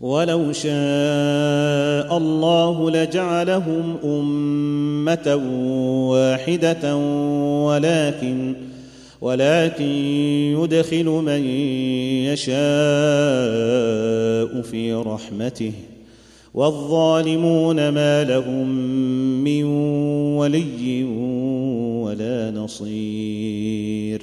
ولو شاء الله لجعلهم أمة واحدة ولكن ولكن يدخل من يشاء في رحمته. والظالمون ما لهم من ولي ولا نصير.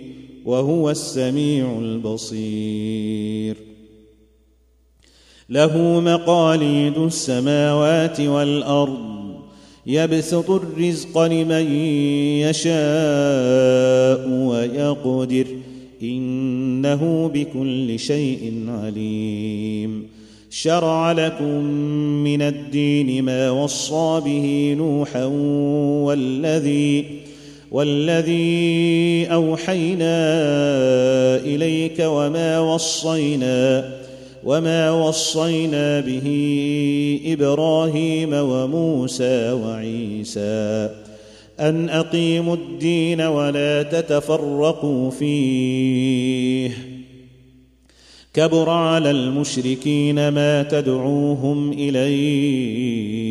وهو السميع البصير. له مقاليد السماوات والأرض يبسط الرزق لمن يشاء ويقدر إنه بكل شيء عليم. شرع لكم من الدين ما وصى به نوحا والذي والذي أوحينا إليك وما وصينا وما وصينا به إبراهيم وموسى وعيسى. أن أقيموا الدين ولا تتفرقوا فيه. كبر على المشركين ما تدعوهم إليه.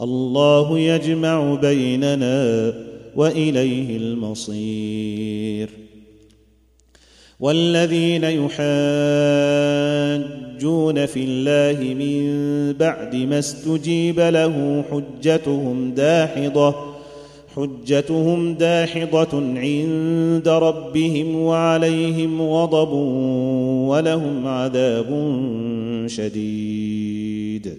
الله يجمع بيننا وإليه المصير. والذين يحاجون في الله من بعد ما استجيب له حجتهم داحضة حجتهم داحضة عند ربهم وعليهم غضب ولهم عذاب شديد.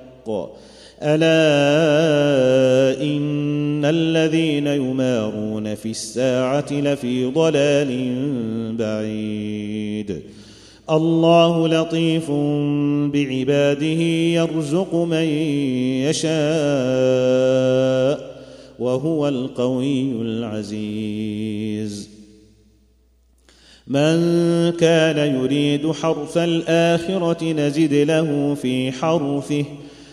ألا إن الذين يمارون في الساعة لفي ضلال بعيد. الله لطيف بعباده يرزق من يشاء وهو القوي العزيز. من كان يريد حرث الآخرة نزد له في حرثه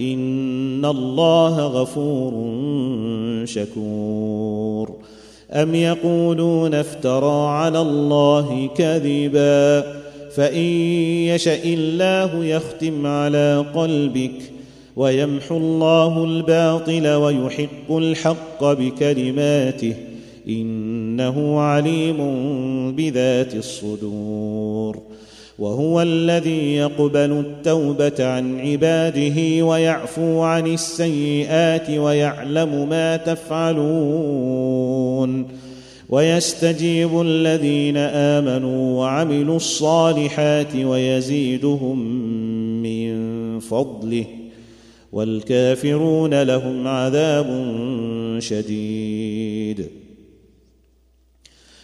ان الله غفور شكور ام يقولون افترى على الله كذبا فان يشا الله يختم على قلبك ويمحو الله الباطل ويحق الحق بكلماته انه عليم بذات الصدور وهو الذي يقبل التوبة عن عباده ويعفو عن السيئات ويعلم ما تفعلون. ويستجيب الذين آمنوا وعملوا الصالحات ويزيدهم من فضله والكافرون لهم عذاب شديد.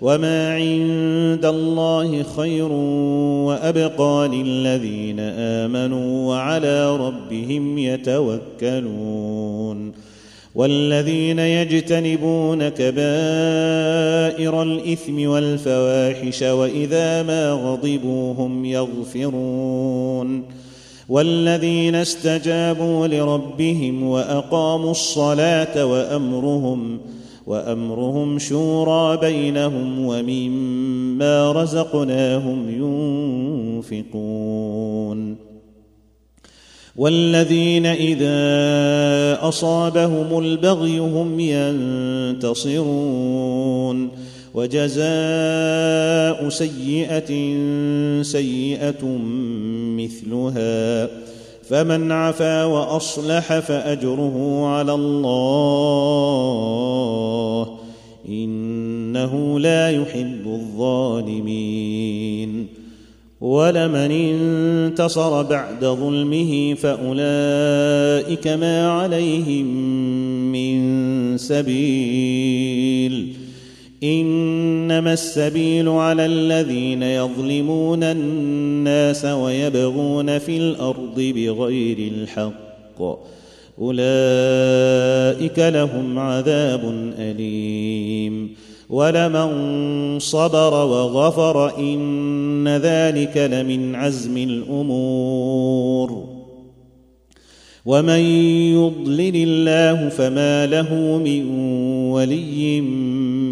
وما عند الله خير وابقى للذين امنوا وعلى ربهم يتوكلون والذين يجتنبون كبائر الاثم والفواحش واذا ما غضبوا هم يغفرون والذين استجابوا لربهم واقاموا الصلاه وامرهم وأمرهم شورى بينهم ومما رزقناهم ينفقون. والذين إذا أصابهم البغي هم ينتصرون. وجزاء سيئة سيئة مثلها. فمن عفا وأصلح فأجره على الله إنه لا يحب الظالمين. ولمن انتصر بعد ظلمه فأولئك ما عليهم من سبيل. إنما السبيل على الذين يظلمون الناس ويبغون في الأرض بغير الحق. أولئك لهم عذاب أليم. ولمن صبر وغفر إن ذلك لمن عزم الأمور. ومن يضلل الله فما له من ولي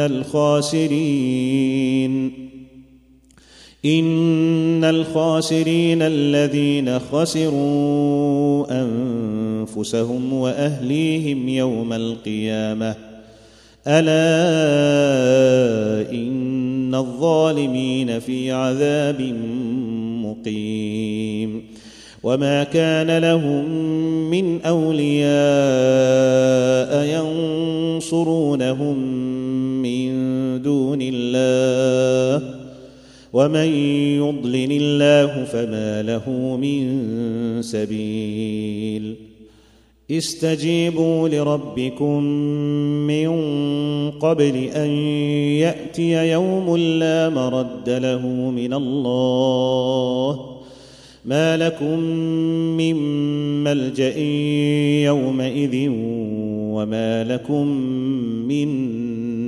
الخاسرين إن الخاسرين الذين خسروا أنفسهم وأهليهم يوم القيامة ألا إن الظالمين في عذاب مقيم وما كان لهم من أولياء ينصرونهم من دون الله ومن يضلل الله فما له من سبيل استجيبوا لربكم من قبل أن يأتي يوم لا مرد له من الله ما لكم من ملجأ يومئذ وما لكم من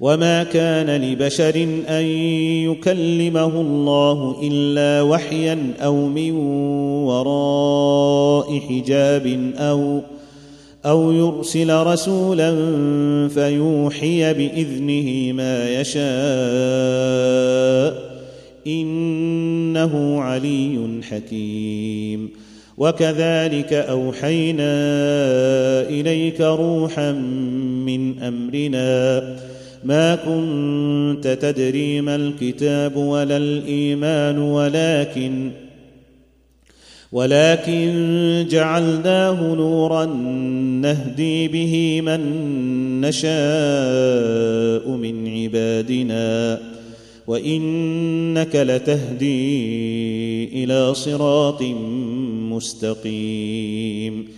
وما كان لبشر ان يكلمه الله الا وحيا أو من وراء حجاب أو أو يرسل رسولا فيوحي باذنه ما يشاء انه علي حكيم. وكذلك اوحينا اليك روحا من امرنا ما كنت تدري ما الكتاب ولا الإيمان ولكن ولكن جعلناه نورا نهدي به من نشاء من عبادنا. وإنك لتهدي إلى صراط مستقيم.